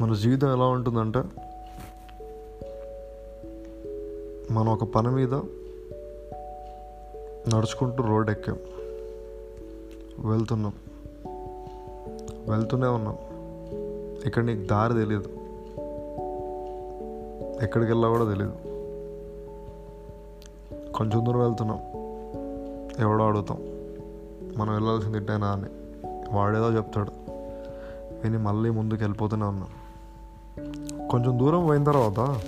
మన జీవితం ఎలా ఉంటుందంటే మనం ఒక పని మీద నడుచుకుంటూ రోడ్ ఎక్కాం. వెళ్తున్నాం. వెళ్తూనే ఉన్నాం. ఇక్కడ నీకు దారి తెలియదు ఎక్కడికి వెళ్ళా కూడా తెలియదు కొంచెం దూరం వెళ్తున్నాం. ఎవడో అడుగుతాం. మనం వెళ్ళాల్సింది ఇట్టేనా అని. వాడేదో చెప్తాడు. విని మళ్ళీ ముందుకు వెళ్ళిపోతూనే ఉన్నాం. కొంచెం దూరం పోయిన తర్వాత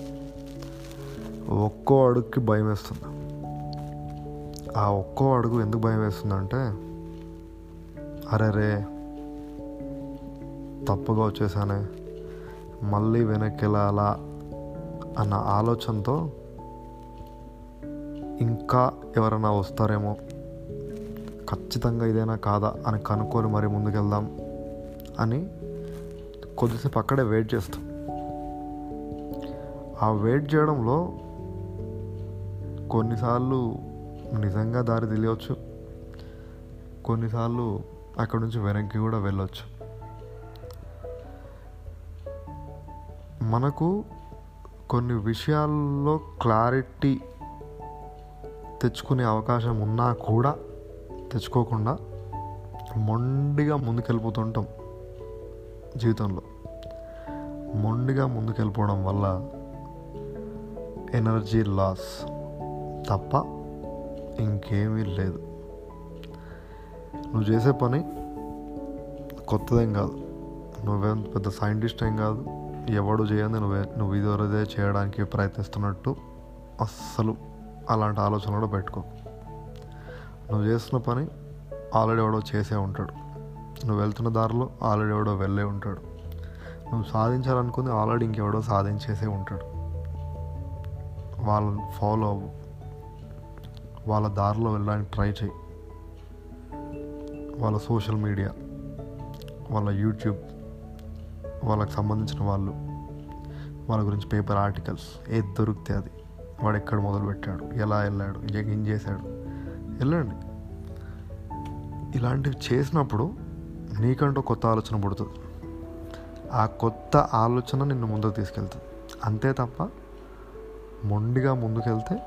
ఒక్కో అడుగుకి భయం వేస్తుంది. ఆ ఒక్కో అడుగు ఎందుకు భయం వేస్తుందంటే అరే రే తప్పుగా వచ్చేసానే మళ్ళీ వెనక్కి వెళ్ళాలా అన్న ఆలోచనతో ఇంకా ఎవరైనా వస్తారేమో. ఖచ్చితంగా ఇదేనా కాదా అని కనుక్కొని మరి ముందుకెళ్దాం అని కొద్దిసేపు అక్కడే వెయిట్ చేస్తాం. ఆ వెయిట్ చేయడంలో కొన్నిసార్లు నిజంగా దారి తెలియవచ్చు. కొన్నిసార్లు అక్కడ నుంచి వెనక్కి కూడా వెళ్ళొచ్చు. మనకు కొన్ని విషయాల్లో క్లారిటీ తెచ్చుకునే అవకాశం ఉన్నా కూడా తెచ్చుకోకుండా మొండిగా ముందుకెళ్ళిపోతుంటాం జీవితంలో. మొండిగా ముందుకెళ్ళిపోవడం వల్ల ఎనర్జీ లాస్ తప్ప ఇంకేమీ లేదు. నువ్వు చేసే పని కొత్తదేం కాదు. నువ్వేం పెద్ద సైంటిస్ట్ ఏం కాదు. ఎవడు చేయని నువ్వే. నువ్వు ఇదివరదే చేయడానికి ప్రయత్నిస్తున్నట్టు అస్సలు అలాంటి ఆలోచన కూడా పెట్టుకో. నువ్వు చేస్తున్న పని ఆల్రెడీ ఎవడో చేసే ఉంటాడు. నువ్వు వెళ్తున్న దారిలో ఆల్రెడీ ఎవడో వెళ్ళే ఉంటాడు. నువ్వు సాధించాలనుకుంది ఆల్రెడీ ఇంకెవడో సాధించేసే ఉంటాడు. వాళ్ళని ఫాలో అవ్వు. వాళ్ళ దారిలో వెళ్ళడానికి ట్రై చేయి. వాళ్ళ సోషల్ మీడియా వాళ్ళ యూట్యూబ్ వాళ్ళకి సంబంధించిన వాళ్ళు వాళ్ళ గురించి పేపర్ ఆర్టికల్స్ ఏది దొరికితే అది. వాడు ఎక్కడ మొదలుపెట్టాడు ఎలా వెళ్ళాడు ఏం చేశాడు. వెళ్ళండి. ఇలాంటివి చేసినప్పుడు నీకంటూ కొత్త ఆలోచన పుడుతుంది. ఆ కొత్త ఆలోచన నిన్ను ముందుకు తీసుకెళ్తుంది. అంతే తప్ప మొండిగా ముందుకెళ్తే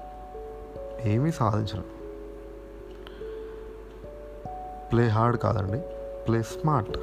ఏమీ సాధించరు. ప్లే హార్డ్ కాదండి ప్లే స్మార్ట్.